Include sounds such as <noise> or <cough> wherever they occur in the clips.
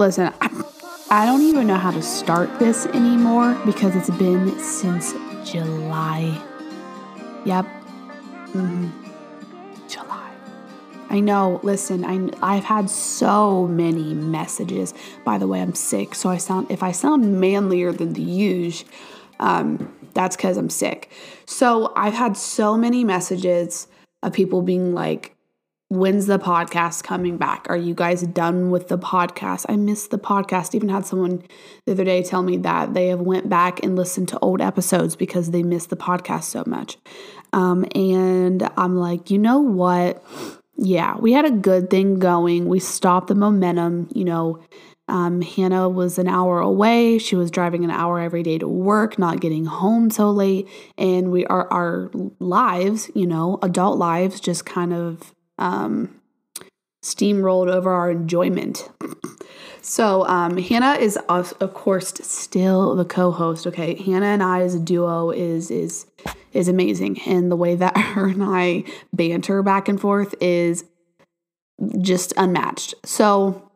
listen, I, don't even know how to start this anymore because it's been since July. Yep. Mm-hmm. July. I know. Listen, I I've had so many messages. By the way, I'm sick, so I sound if I sound manlier than the usual, um, that's because I'm sick. So I've had so many messages of people being like, when's the podcast coming back? Are you guys done with the podcast? I missed the podcast. Even had someone the other day tell me that they have went back and listened to old episodes because they missed the podcast so much. Um, and I'm like, you know what? Yeah, we had a good thing going. We stopped the momentum, you know. Um, Hannah was an hour away. She was driving an hour every day to work, not getting home so late. And we are our lives, you know, adult lives just kind of um, steamrolled over our enjoyment. So um, Hannah is of, of course still the co-host. Okay, Hannah and I as a duo is is is amazing, and the way that <laughs> her and I banter back and forth is just unmatched. So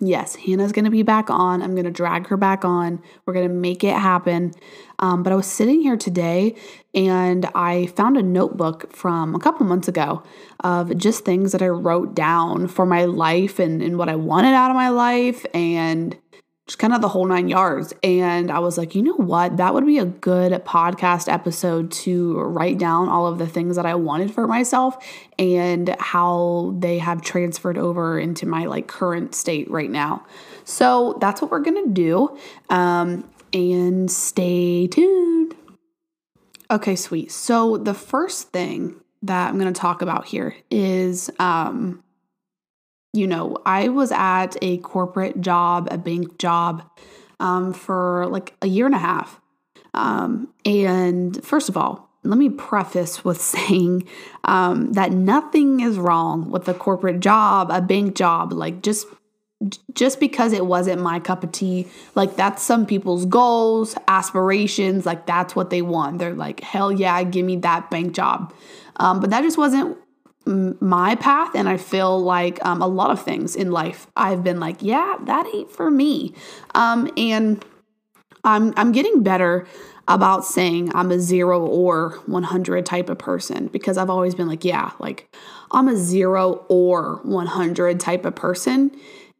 yes, Hannah's to be back on. I'm to drag her back on. We're to make it happen. Um, but I was sitting here today and I found a notebook from a couple months ago of just things that I wrote down for my life and, and what I wanted out of my life and just kind of the whole nine yards. And I was like, you know what? That would be a good podcast episode to write down all of the things that I wanted for myself and how they have transferred over into my like current state right now. So that's what we're gonna do. Um, and stay tuned. Okay, sweet. So the first thing that I'm gonna talk about here is um you know, I was at a corporate job, a bank job, um, for like a year and a half. Um, and first of all, let me preface with <laughs> saying um, that nothing is wrong with a corporate job, a bank job. Like just just because it wasn't my cup of tea, like that's some people's goals, aspirations, like that's what they want. They're like, hell yeah, give me that bank job. Um, but that just wasn't my path and i feel like um, a lot of things in life i've been like yeah that ain't for me. Um, and I'm, I'm getting better about saying i'm a zero or 100 type of person because i've always been like yeah like i'm a zero or 100 type of person.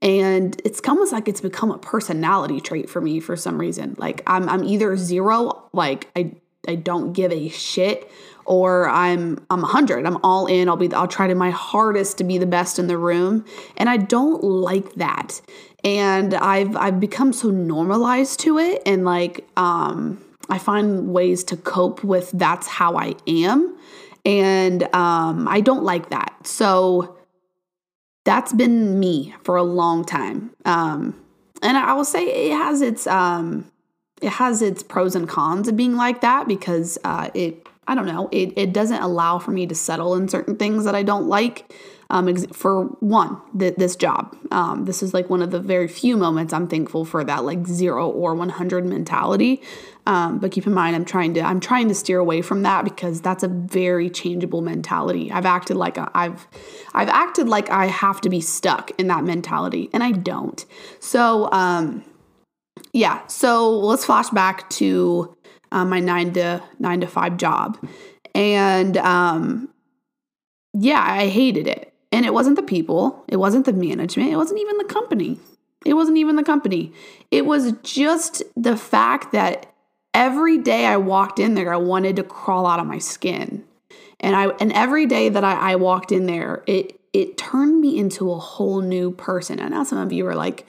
And it's almost like it's become a personality trait for me for some reason. Like i'm, I'm either zero like i I don't give a shit or I'm I'm 100. I'm all in. I'll be I'll try to my hardest to be the best in the room and I don't like that. And I've I've become so normalized to it and like um I find ways to cope with that's how I am and um I don't like that. So that's been me for a long time. Um and I will say it has its um it has its pros and cons of being like that because uh, it I don't know it it doesn't allow for me to settle in certain things that I don't like. Um, ex- for one, th- this job, um, this is like one of the very few moments I'm thankful for that like zero or 100 mentality. Um, but keep in mind, I'm trying to I'm trying to steer away from that because that's a very changeable mentality. I've acted like i I've I've acted like I have to be stuck in that mentality, and I don't. So um, yeah, so let's flash back to um, my nine to nine to five job, and um, yeah, I hated it. And it wasn't the people, it wasn't the management, it wasn't even the company. It wasn't even the company. It was just the fact that every day I walked in there, I wanted to crawl out of my skin. And I and every day that I, I walked in there, it it turned me into a whole new person. And now some of you are like,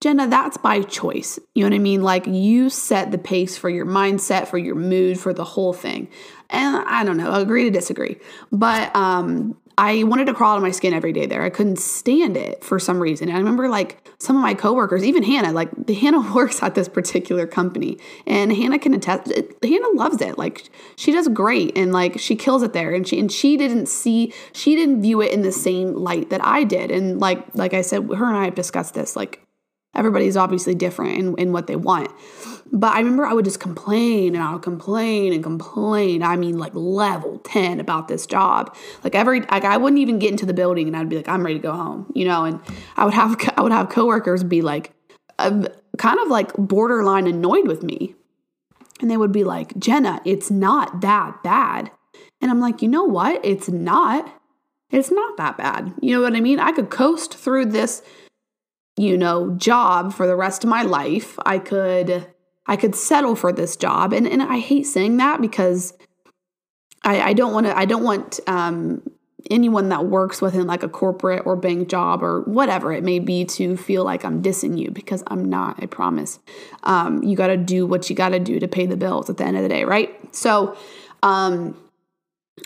Jenna, that's by choice. You know what I mean? Like you set the pace for your mindset, for your mood, for the whole thing. And I don't know, agree to disagree. But um, I wanted to crawl out of my skin every day there. I couldn't stand it for some reason. And I remember like some of my coworkers, even Hannah, like <laughs> Hannah works at this particular company and Hannah can attest Hannah loves it. Like she does great and like she kills it there. And she and she didn't see she didn't view it in the same light that I did. And like like I said, her and I have discussed this. Like everybody's obviously different in, in what they want. But I remember I would just complain and I would complain and complain. I mean, like level 10 about this job. Like every, like I wouldn't even get into the building and I'd be like, I'm ready to go home, you know? And I would have, <laughs> I would have coworkers be like, uh, kind of like borderline annoyed with me. And they would be like, Jenna, it's not that bad. And I'm like, you know what? It's not. It's not that bad. You know what I mean? I could coast through this, you know, job for the rest of my life. I could I could settle for this job. And and I hate saying that because I, I don't want to I don't want um anyone that works within like a corporate or bank job or whatever it may be to feel like I'm dissing you because I'm not, I promise. Um, you got to do what you got to do to pay the bills at the end of the day, right? So, um,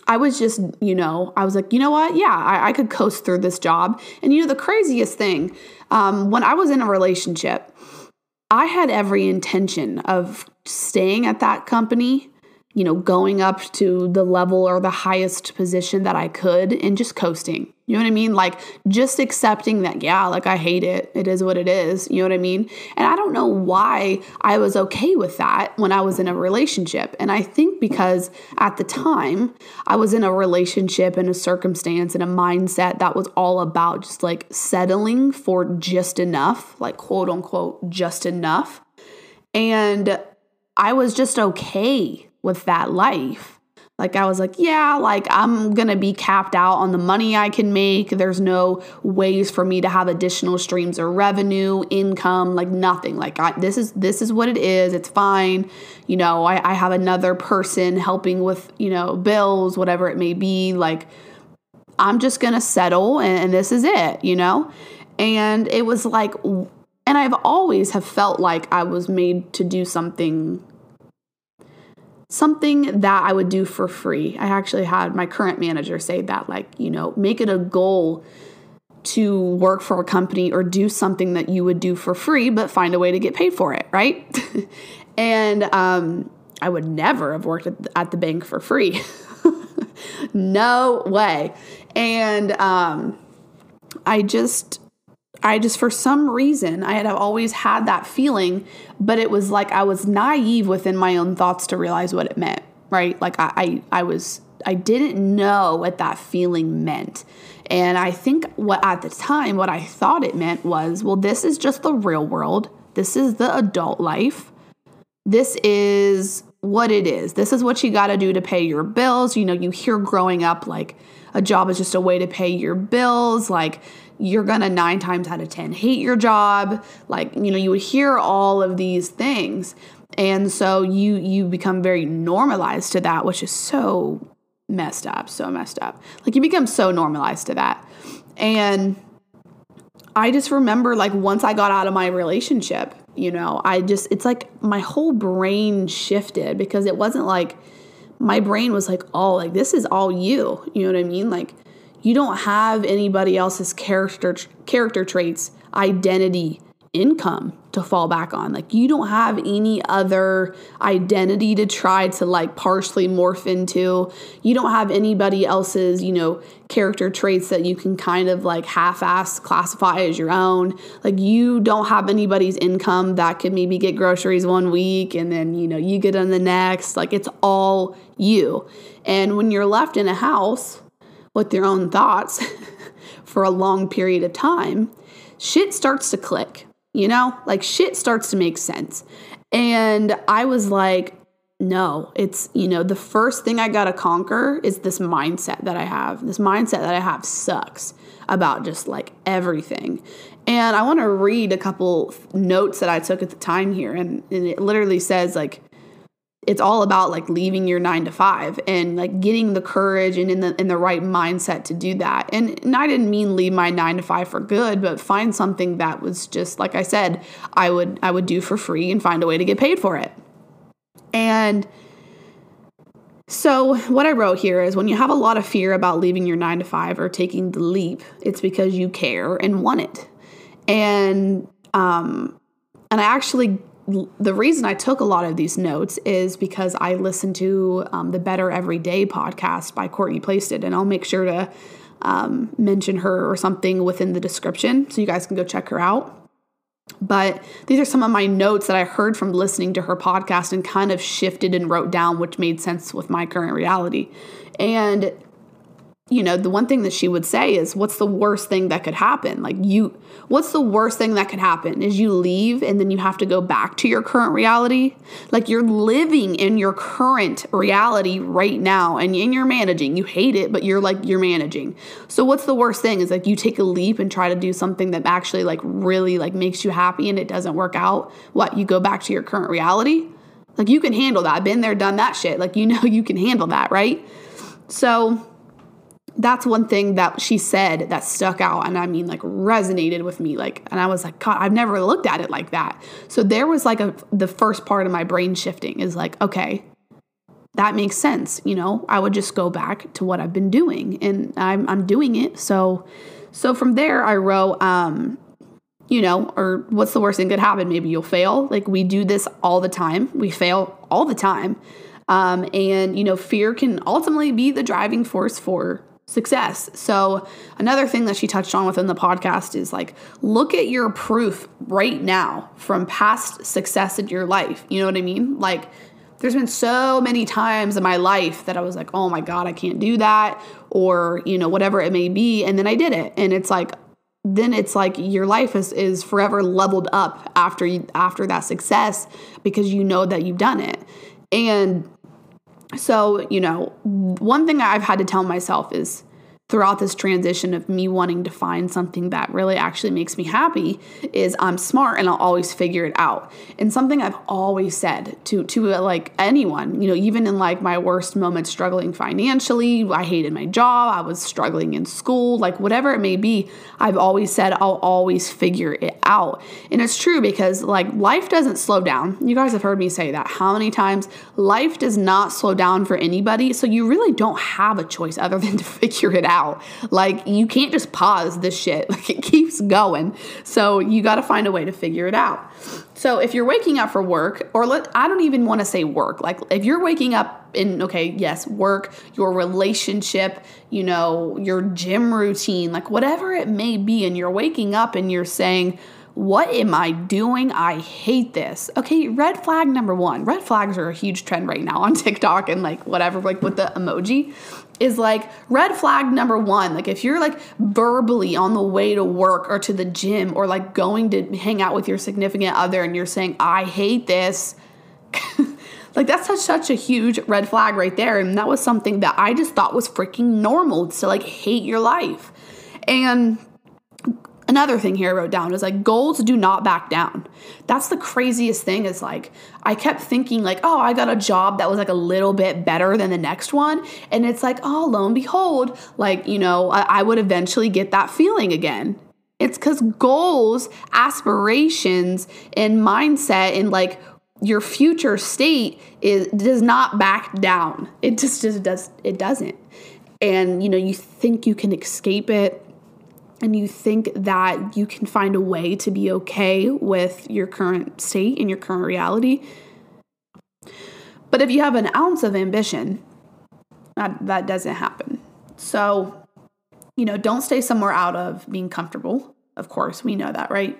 I was just, you know, I was like, you know what? Yeah, I, I could coast through this job. And you know, the craziest thing, um, when I was in a relationship, I had every intention of staying at that company you know, going up to the level or the highest position that I could and just coasting. You know what I mean? Like just accepting that, yeah, like I hate it. It is what it is. You know what I mean? And I don't know why I was okay with that when I was in a relationship. And I think because at the time I was in a relationship and a circumstance and a mindset that was all about just like settling for just enough, like quote unquote, just enough. And I was just okay with that life. Like I was like, yeah, like I'm to be capped out on the money I can make. There's no ways for me to have additional streams of revenue, income, like nothing. Like I, this is this is what it is. It's fine. You know, I, I have another person helping with, you know, bills, whatever it may be. Like I'm just to settle and, and this is it, you know? And it was like and I've always have felt like I was made to do something something that I would do for free. I actually had my current manager say that, like, you know, make it a goal to work for a company or do something that you would do for free, but find a way to get paid for it, right? <laughs> and um, I would never have worked at the bank for free. <laughs> no way. And um, I just I just, for some reason, I had always had that feeling, but it was like I was naive within my own thoughts to realize what it meant, right? Like I, I, I was, I didn't know what that feeling meant. And I think what at the time, what I thought it meant was, well, this is just the real world. This is the adult life. This is what it is. This is what you got to do to pay your bills. You know, you hear growing up like a job is just a way to pay your bills. Like, you're gonna nine times out of 10 hate your job. Like, you know, you would hear all of these things. And so you you become very normalized to that, which is so messed up, so messed up. Like you become so normalized to that. And I just remember like once I got out of my relationship, you know, I just it's like my whole brain shifted because it wasn't like my brain was like, "Oh, like this is all you." You know what I mean? Like you don't have anybody else's character character traits, identity, income to fall back on. Like you don't have any other identity to try to like partially morph into. You don't have anybody else's, you know, character traits that you can kind of like half-ass classify as your own. Like you don't have anybody's income that could maybe get groceries one week and then, you know, you get on the next. Like it's all you. And when you're left in a house with their own thoughts <laughs> for a long period of time, shit starts to click, you know? Like shit starts to make sense. And I was like, no, it's, you know, the first thing I got to conquer is this mindset that I have. This mindset that I have sucks about just like everything. And I want to read a couple notes that I took at the time here. And, and it literally says, like, it's all about like leaving your nine to five and like getting the courage and in the in the right mindset to do that. And, and I didn't mean leave my nine to five for good, but find something that was just like I said, I would I would do for free and find a way to get paid for it. And so, what I wrote here is when you have a lot of fear about leaving your nine to five or taking the leap, it's because you care and want it. And um, and I actually the reason I took a lot of these notes is because I listened to um, the Better Every Day podcast by Courtney Plasted, and I'll make sure to um, mention her or something within the description so you guys can go check her out. But these are some of my notes that I heard from listening to her podcast and kind of shifted and wrote down, which made sense with my current reality. And you know, the one thing that she would say is, What's the worst thing that could happen? Like, you, what's the worst thing that could happen is you leave and then you have to go back to your current reality. Like, you're living in your current reality right now and, you're managing. You hate it, but you're like, you're managing. So, what's the worst thing is like you take a leap and try to do something that actually, like, really, like, makes you happy and it doesn't work out. What? You go back to your current reality? Like, you can handle that. I've been there, done that shit. Like, you know, <laughs> you can handle that, right? So, that's one thing that she said that stuck out and I mean like resonated with me like and I was like god I've never looked at it like that. So there was like a the first part of my brain shifting is like okay that makes sense, you know. I would just go back to what I've been doing and I'm I'm doing it. So so from there I wrote um you know, or what's the worst thing that could happen? Maybe you'll fail. Like we do this all the time. We fail all the time. Um, and you know, fear can ultimately be the driving force for success. So, another thing that she touched on within the podcast is like, look at your proof right now from past success in your life. You know what I mean? Like, there's been so many times in my life that I was like, oh my God, I can't do that, or, you know, whatever it may be. And then I did it. And it's like, then it's like your life is, is forever leveled up after you, after that success because you know that you've done it. And so, you know, one thing I've had to tell myself is throughout this transition of me wanting to find something that really actually makes me happy is I'm smart and I'll always figure it out. And something I've always said to to uh, like anyone, you know, even in like my worst moments struggling financially, I hated my job, I was struggling in school, like whatever it may be, I've always said I'll always figure it out. And it's true because like life doesn't slow down. You guys have heard me say that how many times? Life does not slow down for anybody, so you really don't have a choice other than to <laughs> figure it out out. Like you can't just pause this shit. <laughs> Like it keeps going. So you got to find a way to figure it out. So if you're waking up for work or let I don't even want to say work. Like if you're waking up in okay, yes, work, your relationship, you know, your gym routine, like whatever it may be and you're waking up and you're saying what am I doing? I hate this. Okay, red flag number one. Red flags are a huge trend right now on <laughs> TikTok and like whatever, like with the emoji is like red flag number one. Like if you're like verbally on the way to work or to the gym or like going to hang out with your significant other and you're saying, I hate this. <laughs> like that's such such a huge red flag right there. And that was something that I just thought was freaking normal to like hate your life. And Another thing here I wrote down is like goals do not back down. That's the craziest thing is like I kept thinking like, oh, I got a job that was like a little bit better than the next one. And it's like, oh, lo and behold, like, you know, I, I would eventually get that feeling again. It's because goals, aspirations, and mindset and like your future state is does not back down. It just, just does it doesn't. And you know, you think you can escape it and you think that you can find a way to be okay with your current state and your current reality. But if you have an ounce of ambition, that, that doesn't happen. So, you know, don't stay somewhere out of being comfortable. Of course, we know that, right?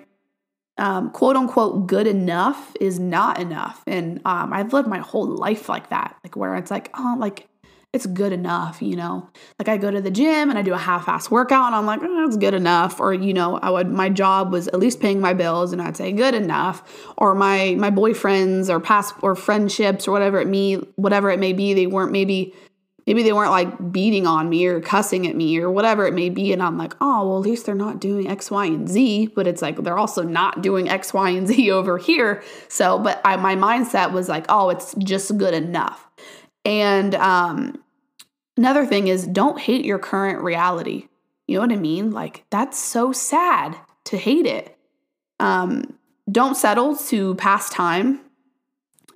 Um, quote unquote good enough is not enough. And um, I've lived my whole life like that, like where it's like, oh, like it's good enough, you know. Like I go to the gym and I do a half-ass workout and I'm like, oh, that's good enough. Or you know, I would my job was at least paying my bills and I'd say good enough. Or my my boyfriends or past or friendships or whatever it me whatever it may be, they weren't maybe maybe they weren't like beating on me or cussing at me or whatever it may be and i'm like oh well at least they're not doing x y and z but it's like they're also not doing x y and z <laughs> over here so but I, my mindset was like oh it's just good enough and um Another thing is don't hate your current reality. You know what I mean? Like that's so sad to hate it. Um, don't settle to pass time.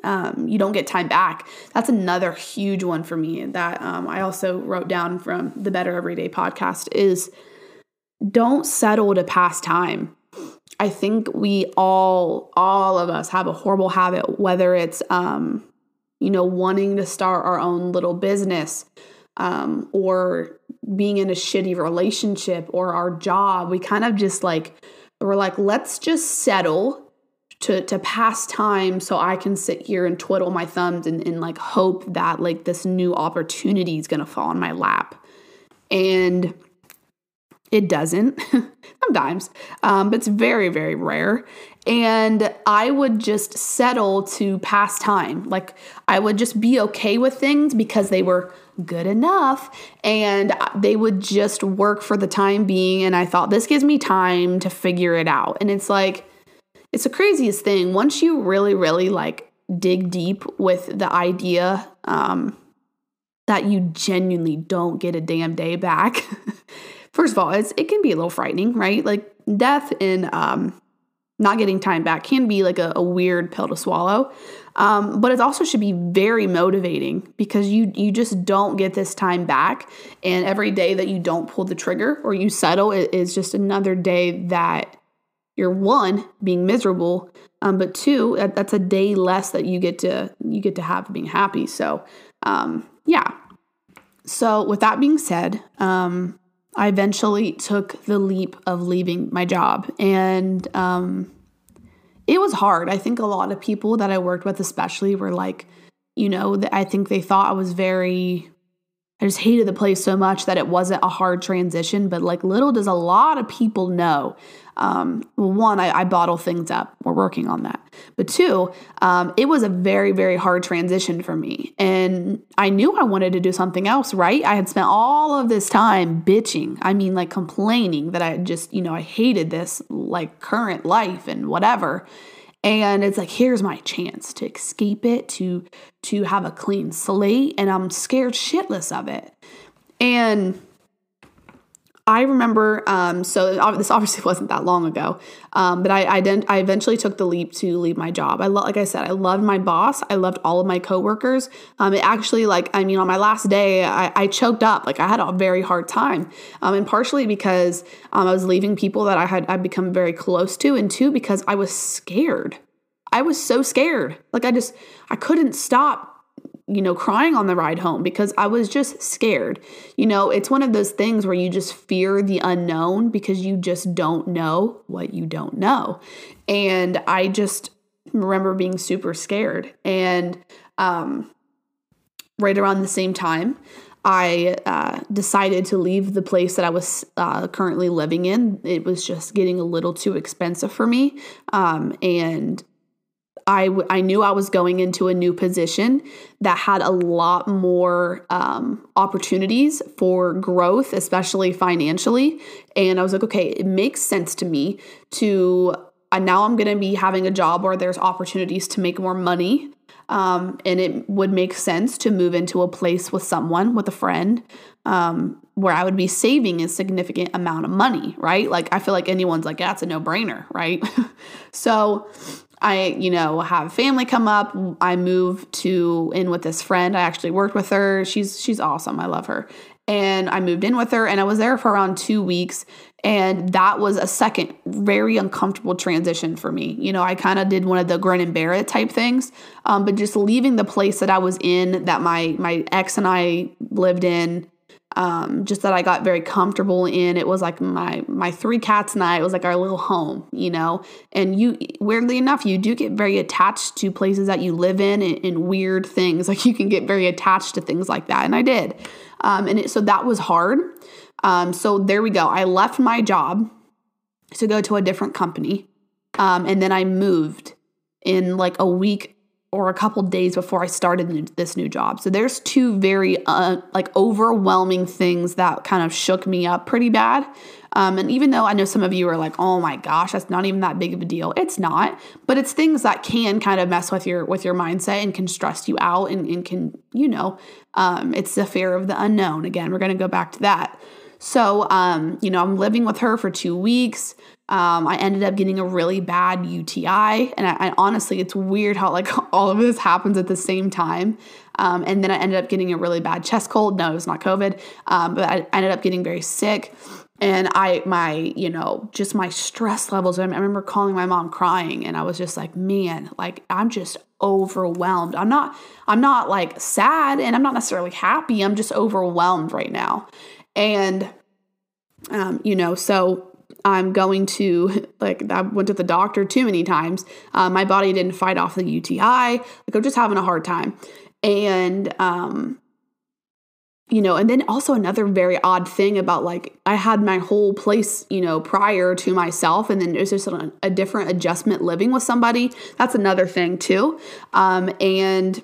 Um, you don't get time back. That's another huge one for me that um, I also wrote down from the Better Everyday podcast is don't settle to pass time. I think we all, all of us have a horrible habit, whether it's, um, you know, wanting to start our own little business, um, or being in a shitty relationship or our job, we kind of just like we're like, let's just settle to to pass time so I can sit here and twiddle my thumbs and, and like hope that like this new opportunity is gonna fall in my lap. And it doesn't <laughs> sometimes, um, but it's very, very rare. And I would just settle to pass time. Like I would just be okay with things because they were good enough and they would just work for the time being. And I thought, this gives me time to figure it out. And it's like, it's the craziest thing. Once you really, really like dig deep with the idea um, that you genuinely don't get a damn day back. <laughs> First of all, it's, it can be a little frightening, right? Like death and um, not getting time back can be like a, a weird pill to swallow. Um, but it also should be very motivating because you you just don't get this time back, and every day that you don't pull the trigger or you settle is just another day that you're one being miserable, um, but two that's a day less that you get to you get to have being happy. So um, yeah. So with that being said, um, I eventually took the leap of leaving my job. And um, it was hard. I think a lot of people that I worked with, especially, were like, you know, I think they thought I was very, I just hated the place so much that it wasn't a hard transition. But like, little does a lot of people know um, one, I, I, bottle things up. We're working on that. But two, um, it was a very, very hard transition for me. And I knew I wanted to do something else, right? I had spent all of this time bitching. I mean, like complaining that I just, you know, I hated this like current life and whatever. And it's like, here's my chance to escape it, to to have a clean slate, and I'm scared shitless of it. And I remember, um, so this obviously <laughs> wasn't that long ago, um, but I, I, I eventually took the leap to leave my job. I lo- like I said, I loved my boss. I loved all of my coworkers. Um, it actually, like, I mean, on my last day, I, I choked up. Like, I had a very hard time, um, and partially because um, I was leaving people that I had I'd become very close to, and two because I was scared. I was so scared. Like, I just I couldn't stop you know, crying on the ride home because I was just scared. You know, it's one of those things where you just fear the unknown because you just don't know what you don't know. And I just remember being super scared. And um, right around the same time, I uh, decided to leave the place that I was uh, currently living in. It was just getting a little too expensive for me. Um, and I, w- I knew I was going into a new position that had a lot more um, opportunities for growth, especially financially. And I was like, okay, it makes sense to me to uh, now I'm going to be having a job where there's opportunities to make more money. Um, and it would make sense to move into a place with someone, with a friend, um, where I would be saving a significant amount of money, right? Like, I feel like anyone's like, yeah, it's a no brainer, right? <laughs> so, I, you know, have family come up. I move to in with this friend. I actually worked with her. She's she's awesome. I love her. And I moved in with her and I was there for around 2 weeks and that was a second very uncomfortable transition for me. You know, I kind of did one of the grin and bear it type things. Um, but just leaving the place that I was in that my my ex and I lived in um, just that I got very comfortable in. It was like my my three cats and I. It was like our little home, you know. And you, weirdly enough, you do get very attached to places that you live in and, and weird things. <laughs> Like you can get very attached to things like that, and I did. Um, and it, so that was hard. Um, so there we go. I left my job to go to a different company, um, and then I moved in like a week or a couple days before I started this new job. So there's two very uh, like overwhelming things that kind of shook me up pretty bad. Um, and even though I know some of you are like, "Oh my gosh, that's not even that big of a deal," it's not. But it's things that can kind of mess with your with your mindset and can stress you out and, and can you know, um, it's the fear of the unknown. Again, we're going to go back to that. So, um, you know, I'm living with her for two weeks. Um, I ended up getting a really bad UTI. And I, I, honestly, it's weird how like <laughs> all of this happens at the same time. Um, and then I ended up getting a really bad chest cold. No, it was not COVID, um, but I ended up getting very sick. And I, my, you know, just my stress levels. I remember calling my mom crying, and I was just like, man, like I'm just overwhelmed. I'm not, I'm not like sad, and I'm not necessarily happy. I'm just overwhelmed right now. And, um, you know, so I'm going to, <laughs> like, I went to the doctor too many times. Uh, my body didn't fight off the UTI. Like, I'm just having a hard time. And, um, you know, and then also another very odd thing about like I had my whole place, you know, prior to myself, and then there's just a, a different adjustment living with somebody. That's another thing too. Um, and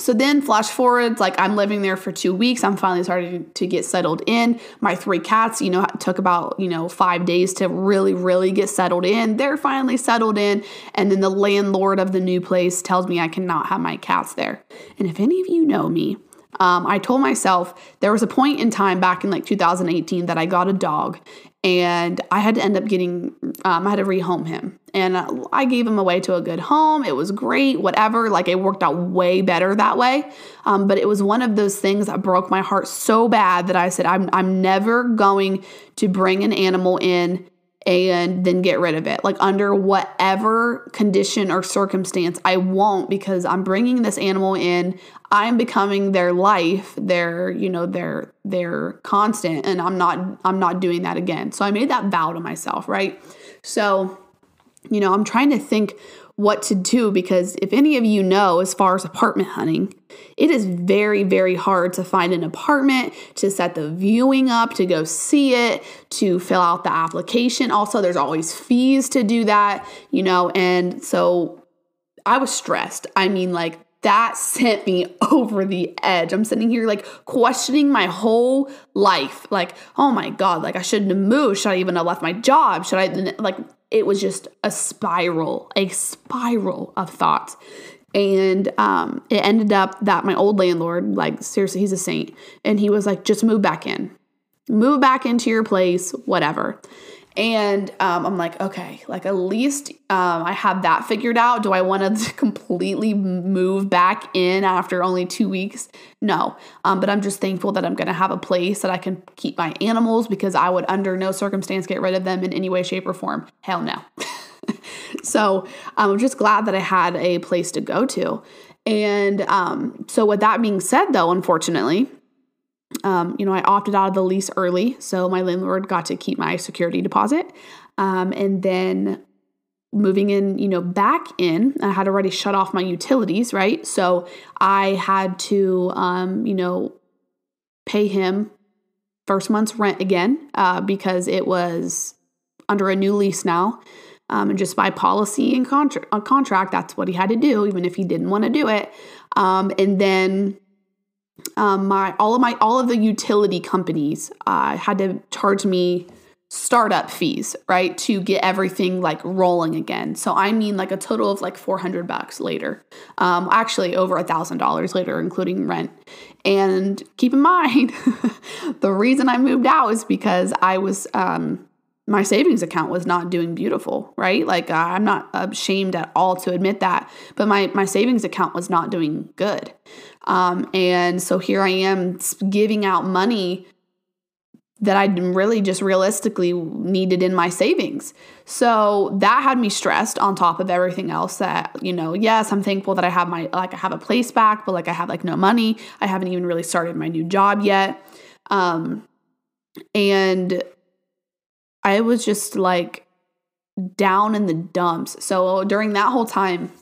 so then flash forward, like I'm living there for two weeks. I'm finally starting to get settled in. My three cats, you know, took about, you know, five days to really, really get settled in. They're finally settled in. And then the landlord of the new place tells me I cannot have my cats there. And if any of you know me, um, I told myself there was a point in time back in like 2018 that I got a dog and I had to end up getting, um, I had to rehome him. And uh, I gave him away to a good home. It was great, whatever. Like it worked out way better that way. Um, but it was one of those things that broke my heart so bad that I said, I'm, I'm never going to bring an animal in and then get rid of it. Like under whatever condition or circumstance, I won't because I'm bringing this animal in. I'm becoming their life, their, you know, their their constant and I'm not I'm not doing that again. So I made that vow to myself, right? So, you know, I'm trying to think what to do because if any of you know, as far as apartment hunting, it is very, very hard to find an apartment, to set the viewing up, to go see it, to fill out the application. Also, there's always fees to do that, you know, and so I was stressed. I mean, like, that sent me <laughs> over the edge. I'm sitting here like questioning my whole life. Like, oh my God, like I shouldn't have moved. Should I even have left my job? Should I, like, it was just a spiral, a spiral of thoughts. And um, it ended up that my old landlord, like, seriously, he's a saint. And he was like, just move back in, move back into your place, whatever. And um, I'm like, okay, like at least um, I have that figured out. Do I want to <laughs> completely move back in after only two weeks? No. Um, but I'm just thankful that I'm going to have a place that I can keep my animals because I would, under no circumstance, get rid of them in any way, shape, or form. Hell no. <laughs> so I'm just glad that I had a place to go to. And um, so, with that being said, though, unfortunately, um, you know, I opted out of the lease early, so my landlord got to keep my security deposit. Um, and then moving in, you know, back in, I had already shut off my utilities, right? So I had to, um, you know, pay him first month's rent again uh, because it was under a new lease now. Um, and just by policy and contra- contract, that's what he had to do, even if he didn't want to do it. Um, and then um, my all of my all of the utility companies uh, had to charge me startup fees right to get everything like rolling again so i mean like a total of like 400 bucks later um, actually over a thousand dollars later including rent and keep in mind <laughs> the reason i moved out is because i was um, my savings account was not doing beautiful, right? Like uh, I'm not ashamed at all to admit that, but my my savings account was not doing good. Um, and so here I am giving out money that I really just realistically needed in my savings. So that had me stressed on top of everything else that, you know, yes, I'm thankful that I have my like I have a place back, but like I have like no money. I haven't even really started my new job yet. Um and I was just like down in the dumps. So during that whole time,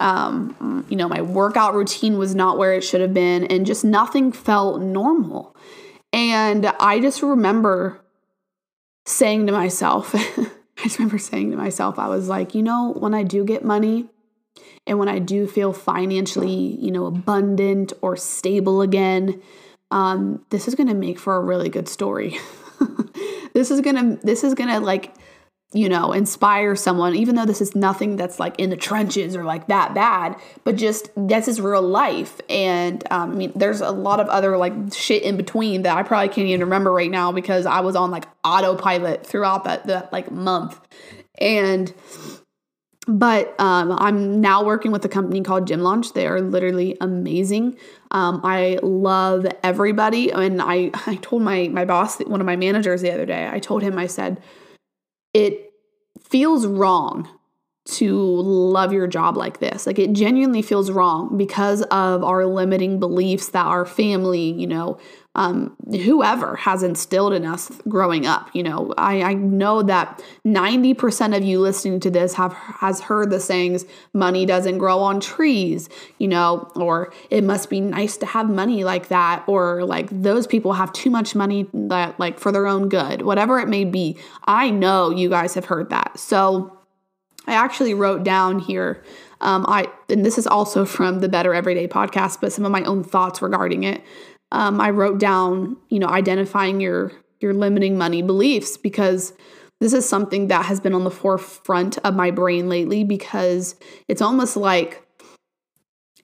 um, you know, my workout routine was not where it should have been, and just nothing felt normal. And I just remember saying to myself, <laughs> I just remember saying to myself, I was like, you know, when I do get money and when I do feel financially, you know, abundant or stable again, um, this is to make for a really good story. <laughs> this is gonna this is gonna like you know inspire someone even though this is nothing that's like in the trenches or like that bad but just this is real life and um, i mean there's a lot of other like shit in between that i probably can't even remember right now because i was on like autopilot throughout that that like month and but um, I'm now working with a company called Gym Launch. They are literally amazing. Um, I love everybody, and I <laughs> I told my my boss, one of my managers, the other day. I told him I said it feels wrong to love your job like this. Like it genuinely feels wrong because of our limiting beliefs that our family, you know, um, whoever has instilled in us growing up. You know, I, I know that 90% of you listening to this have has heard the sayings, money doesn't grow on trees, you know, or it must be nice to have money like that, or like those people have too much money that like for their own good, whatever it may be. I know you guys have heard that. So I actually wrote down here um, I and this is also from the Better Everyday podcast, but some of my own thoughts regarding it um, I wrote down, you know, identifying your your limiting money beliefs because this is something that has been on the forefront of my brain lately because it's almost like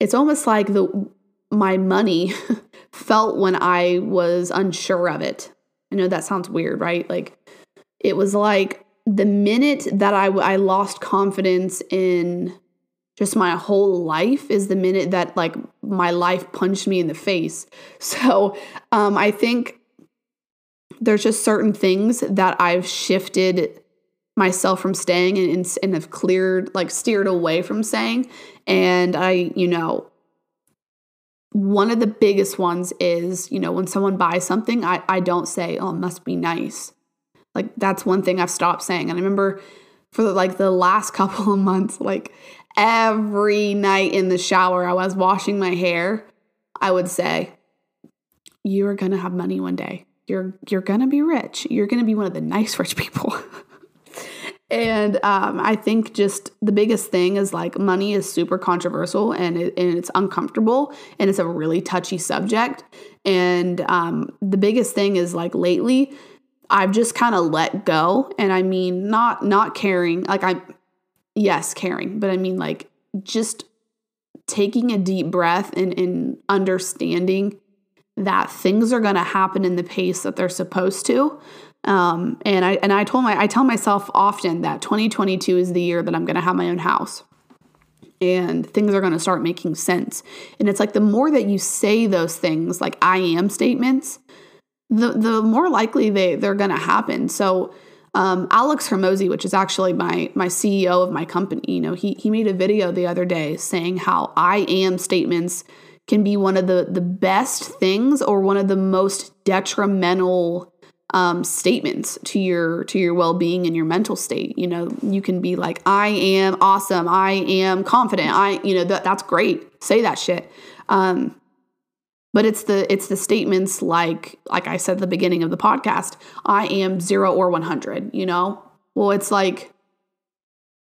it's almost like the my money <laughs> felt when I was unsure of it. I know that sounds weird, right? Like it was like the minute that I I lost confidence in just my whole life is the minute that like my life punched me in the face. <laughs> So um, I think there's just certain things that I've shifted myself from saying and, and have cleared, like steered away from saying. And I, you know, one of the biggest ones is, you know, when someone buys something, I, I don't say, oh, it must be nice. Like that's one thing I've stopped saying. And I remember for like the last <laughs> couple of months, like every night in the shower, I was washing my hair, I would say, You are gonna have money one day. You're you're gonna be rich. You're gonna be one of the nice <laughs> rich people. and um, I think just the biggest thing is like money is super controversial and, it, and it's uncomfortable and it's a really touchy subject. And um, the biggest thing is like lately, I've just kind of let go, and I mean not not caring. Like I yes, caring, but I mean like just taking a deep breath and, and understanding that things are going to happen in the pace that they're supposed to. Um, and I and I told my I tell myself often that 2022 is the year that I'm going to have my own house. And things are going to start making sense. And it's like the more that you say those things, like I am statements, the the more likely they they're going to happen. So um, Alex Hormozi, which is actually my my CEO of my company, you know, he he made a video the other day saying how I am statements can be one of the the best things or one of the most detrimental um, statements to your to your well-being and your mental state. You know you can be like i am awesome. I am confident. I you know that, that's great. Say that shit. Um, but it's the it's the statements like like I said at the beginning of the podcast, I am 0 or 100, you know? Well, it's like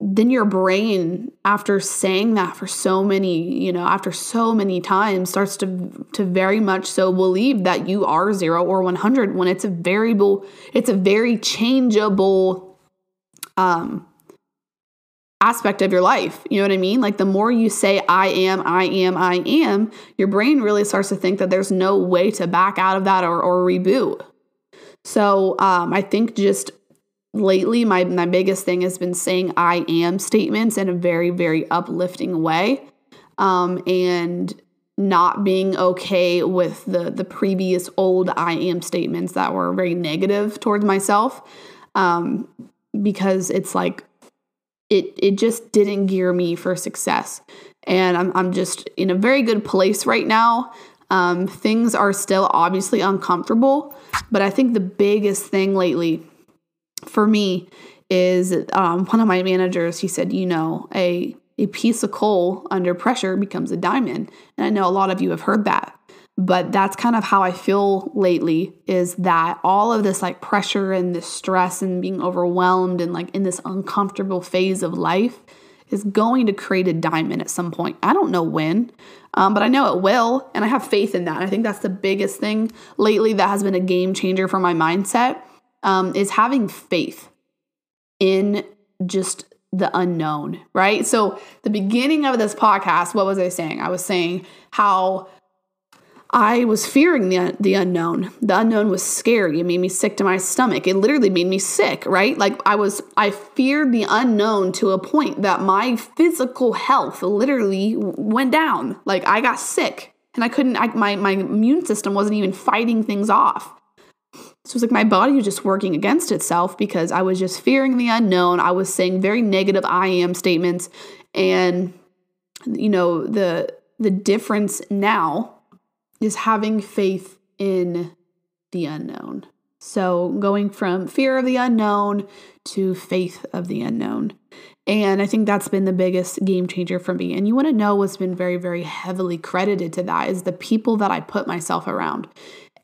then your brain after saying that for so many, you know, after so many times starts to to very much so believe that you are 0 or 100 when it's a variable, it's a very changeable um aspect of your life. You know what I mean? Like the more you say, I am, I am, I am, your brain really starts to think that there's no way to back out of that or, or reboot. So um, I think just lately, my, my biggest thing has been saying I am statements in a very, very uplifting way. Um, and not being okay with the the previous old I am statements that were very negative towards myself. Um, because it's like it it just didn't gear me for success. And I'm I'm just in a very good place right now. Um, things are still obviously uncomfortable, but I think the biggest thing lately for me is um, one of my managers. He said, you know, a a piece of coal under pressure becomes a diamond, and I know a lot of you have heard that but that's kind of how I feel lately is that all of this like pressure and this stress and being overwhelmed and like in this uncomfortable phase of life is going to create a diamond at some point. I don't know when, um, but I know it will, and I have faith in that. I think that's the biggest thing lately that has been a game changer for my mindset um, is having faith in just the unknown, right? So, the beginning of this podcast, what was I saying? I was saying how I was fearing the, the unknown. The unknown was scary. It made me sick to my stomach. It literally made me sick, right? Like I was, I feared the unknown to a point that my physical health literally went down. Like I got sick and I couldn't, I, my, my immune system wasn't even fighting things off. So it was like my body was just working against itself because I was just fearing the unknown. I was saying very negative I am statements. And, you know, the, the difference now is having faith in the unknown. So, going from fear of the unknown to faith of the unknown. And I think that's been the biggest game changer for me. And you want to know what's been very, very heavily credited to that is the people that I put myself around.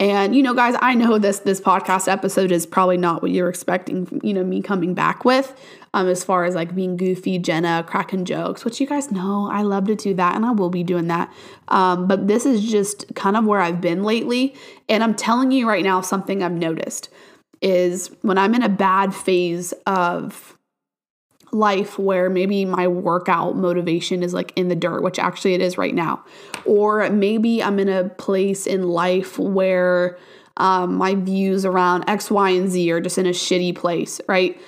And you know, guys, I know this this podcast episode is probably not what you're expecting, you know, me coming back with, um, as far as like being goofy, Jenna, cracking jokes, which you guys know I love to do that and I will be doing that. Um, but this is just kind of where I've been lately. And I'm telling you right now, something I've noticed is when I'm in a bad phase of life where maybe my workout motivation is like in the dirt, which actually it is right now. Or maybe I'm in a place in life where um, my views around X, Y, and Z are just in a shitty place, right?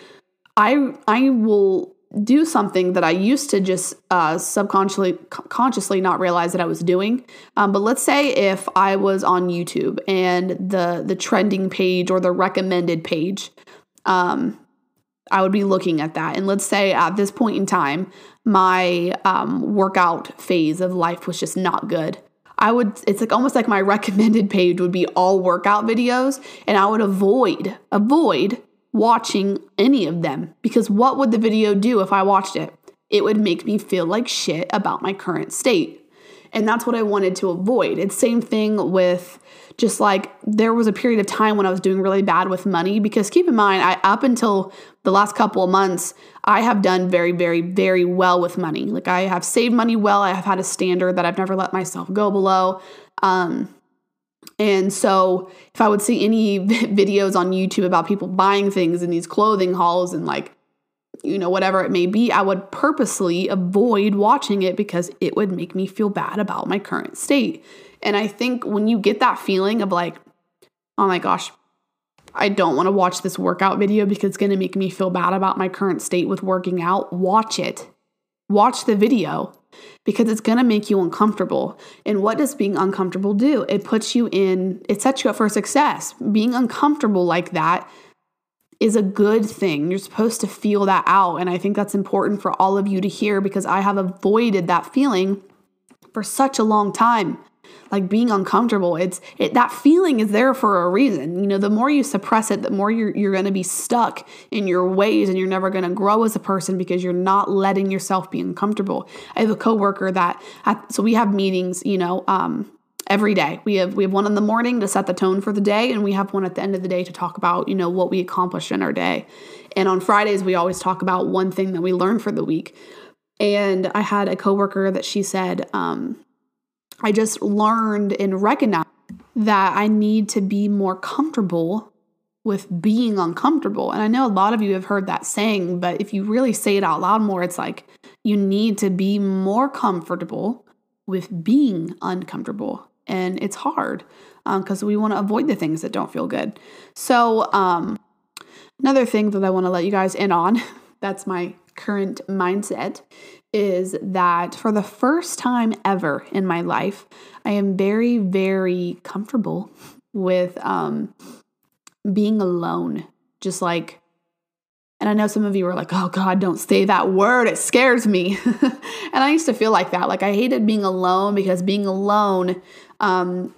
I I will do something that I used to just uh, subconsciously consciously not realize that I was doing. Um, but let's say if I was on YouTube and the the trending page or the recommended page um, I would be looking at that. And let's say at this point in time, my um, workout phase of life was just not good. I would, it's like almost like my <laughs> recommended page would be all workout videos, and I would avoid, avoid watching any of them because what would the video do if I watched it? It would make me feel like shit about my current state. And that's what I wanted to avoid. It's same thing with just like there was a period of time when I was doing really bad with money because keep in mind, I up until the last couple of months, I have done very, very, very well with money. Like I have saved money well. I have had a standard that I've never let myself go below. Um, and so if I would see any <laughs> videos on YouTube about people buying things in these clothing hauls and like, you know, whatever it may be, I would purposely avoid watching it because it would make me feel bad about my current state. And I think when you get that feeling of like, oh my gosh, I don't want to watch this workout video because it's going to make me feel bad about my current state with working out, watch it. Watch the video because it's going to make you uncomfortable. And what does being uncomfortable do? It puts you in, it sets you up for success. Being uncomfortable like that is a good thing. You're supposed to feel that out. And I think that's important for all of you to hear because I have avoided that feeling for such a long time like being uncomfortable it's it, that feeling is there for a reason you know the more you suppress it the more you're, you're going to be stuck in your ways and you're never going to grow as a person because you're not letting yourself be uncomfortable i have a coworker that so we have meetings you know um, every day we have we have one in the morning to set the tone for the day and we have one at the end of the day to talk about you know what we accomplished in our day and on fridays we always talk about one thing that we learned for the week and i had a coworker that she said um, I just learned and recognized that I need to be more comfortable with being uncomfortable. And I know a lot of you have heard that saying, but if you really say it out loud more, it's like you need to be more comfortable with being uncomfortable. And it's hard because um, we want to avoid the things that don't feel good. So, um, another thing that I want to let you guys in on <laughs> that's my current mindset is that for the first time ever in my life, I am very, very comfortable with um, being alone. Just like, and I know some of you are like, oh God, don't say that word. It scares me. <laughs> and I used to feel like that. Like I hated being alone because being alone, um,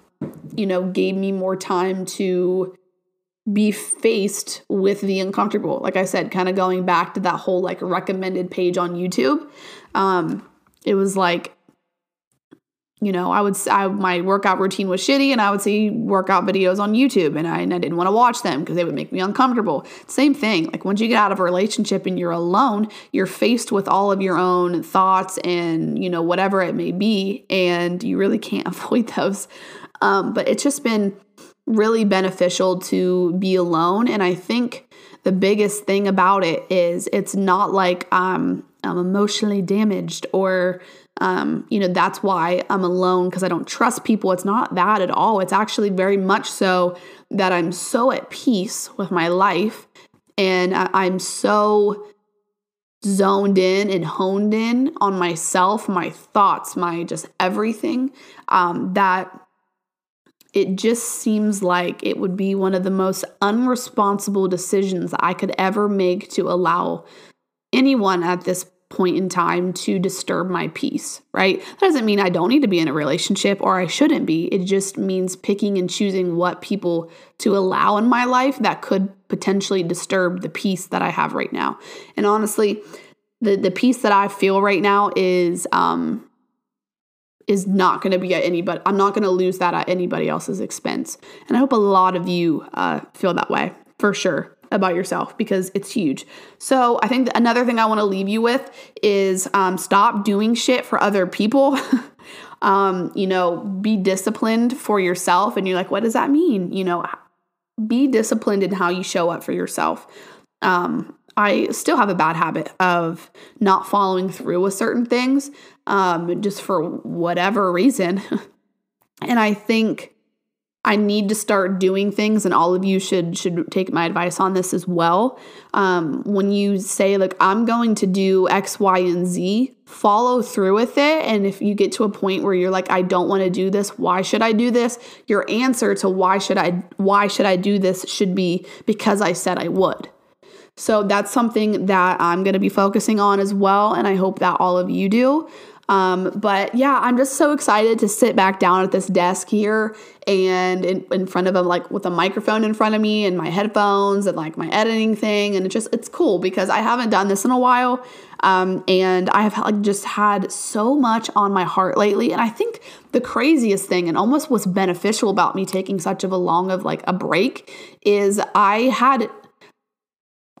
you know, gave me more time to be faced with the uncomfortable. Like I said, kind of going back to that whole like recommended page on YouTube. Um, it was like, you know, I would, I, my workout routine was shitty and I would see workout videos on YouTube and I, and I didn't want to watch them because they would make me uncomfortable. Same thing. Like once you get out of a relationship and you're alone, you're faced with all of your own thoughts and, you know, whatever it may be. And you really can't <laughs> avoid those. Um, but it's just been, really beneficial to be alone. And I think the biggest thing about it is it's not like um, I'm emotionally damaged or, um, you know, that's why I'm alone because I don't trust people. It's not that at all. It's actually very much so that I'm so at peace with my life and I'm so zoned in and honed in on myself, my thoughts, my just everything um, that it just seems like it would be one of the most unresponsible decisions I could ever make to allow anyone at this point in time to disturb my peace, right? That doesn't mean I don't need to be in a relationship or I shouldn't be. It just means picking and choosing what people to allow in my life that could potentially disturb the peace that I have right now. And honestly, the the peace that I feel right now is um is not going to be at anybody. I'm not going to lose that at anybody else's expense. And I hope a lot of you uh, feel that way for sure about yourself because it's huge. So I think another thing I want to leave you with is um, stop doing shit for other people. <laughs> um, you know, be disciplined for yourself. And you're like, what does that mean? You know, be disciplined in how you show up for yourself. Um, I still have a bad habit of not following through with certain things um, just for whatever reason. <laughs> and I think I need to start doing things, and all of you should should take my advice on this as well. Um, when you say like I'm going to do X, Y, and Z, follow through with it. And if you get to a point where you're like, I don't want to do this, why should I do this? Your answer to why should I why should I do this should be because I said I would. So that's something that I'm going to be focusing on as well, and I hope that all of you do. Um, but yeah, I'm just so excited to sit back down at this desk here and in, in front of them, like with a microphone in front of me and my headphones and like my editing thing. And it just, it's cool because I haven't done this in a while. Um, and I have like just had so much on my heart lately. And I think the craziest thing and almost what's beneficial about me taking such of a long of like a break is I had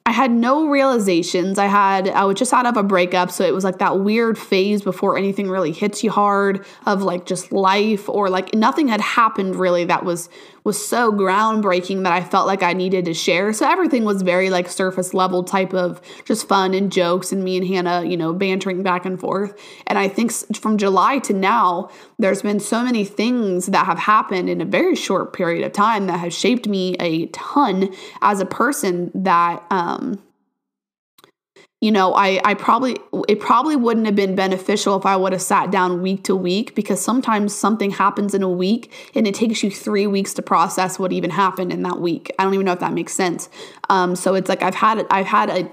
I had no realizations. I had I was just out of a breakup, so it was like that weird phase before anything really hits you hard of like just life or like nothing had happened really that was was so groundbreaking that I felt like I needed to share. So everything was very like surface level type of just fun and jokes and me and Hannah, you know, bantering back and forth. And I think from July to now, there's been so many things that have happened in a very short period of time that have shaped me a ton as a person that um you know, I, I probably, it probably wouldn't have been beneficial if I would have sat down week to week because sometimes something happens in a week and it takes you three weeks to process what even happened in that week. I don't even know if that makes sense. Um, so it's like I've had, I've had a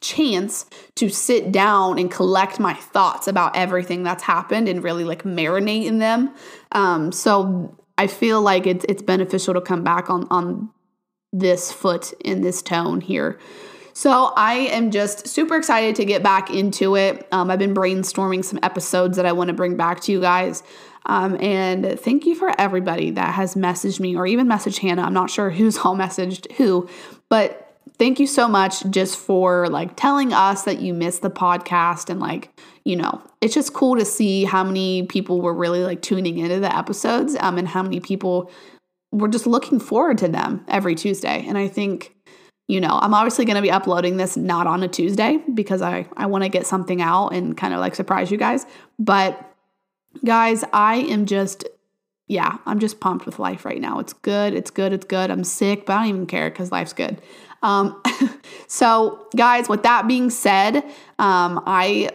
chance to sit down and collect my thoughts about everything that's happened and really like marinate in them. Um, so I feel like it's, it's beneficial to come back on, on this foot in this tone here. So I am just super excited to get back into it. Um, I've been brainstorming some episodes that I want to bring back to you guys. Um, and thank you for everybody that has messaged me or even messaged Hannah. I'm not sure who's all messaged who, but thank you so much just for like telling us that you missed the podcast and like you know it's just cool to see how many people were really like tuning into the episodes um, and how many people were just looking forward to them every tuesday and i think you know, I'm obviously going to be uploading this not on a Tuesday because I, I want to get something out and kind of like surprise you guys. But guys, I am just, yeah, I'm just pumped with life right now. It's good. It's good. It's good. I'm sick, but I don't even care because life's good. Um, <laughs> so, guys, with that being said, um, I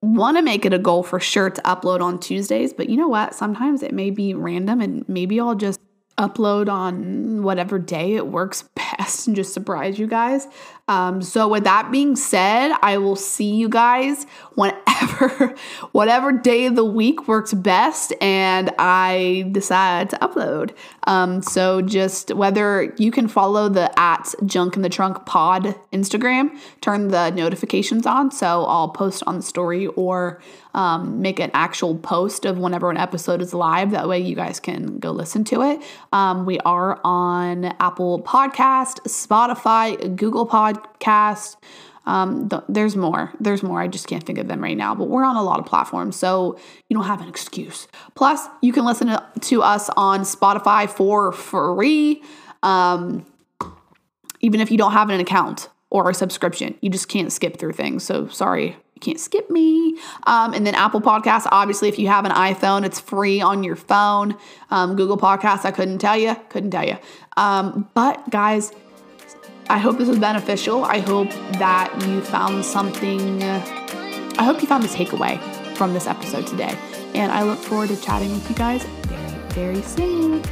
want to make it a goal for sure to upload on Tuesdays, but you know what? Sometimes it may be random and maybe I'll just upload on whatever day it works <laughs> best and just surprise you guys. Um, so with that being said, I will see you guys whenever, <laughs> whatever day of the week works best, and I decide to upload. Um, so just whether you can follow the at Junk in the Trunk Pod Instagram, turn the notifications on, so I'll post on the story or um, make an actual post of whenever an episode is live. That way you guys can go listen to it. Um, we are on Apple Podcast, Spotify, Google Podcast. Um, th- there's more. There's more. I just can't think of them right now, but we're on a lot of platforms, so you don't have an excuse. Plus, you can listen to, to us on Spotify for free, um, even if you don't have an account or a subscription. You just can't skip through things. So sorry you can't skip me. Um, and then Apple Podcasts, obviously, if you have an iPhone, it's free on your phone. Um, Google Podcasts, I couldn't tell you, couldn't tell you. Um, but guys, I hope this was beneficial. I hope that you found something. Uh, I hope you found a takeaway from this episode today. And I look forward to chatting with you guys very, very soon.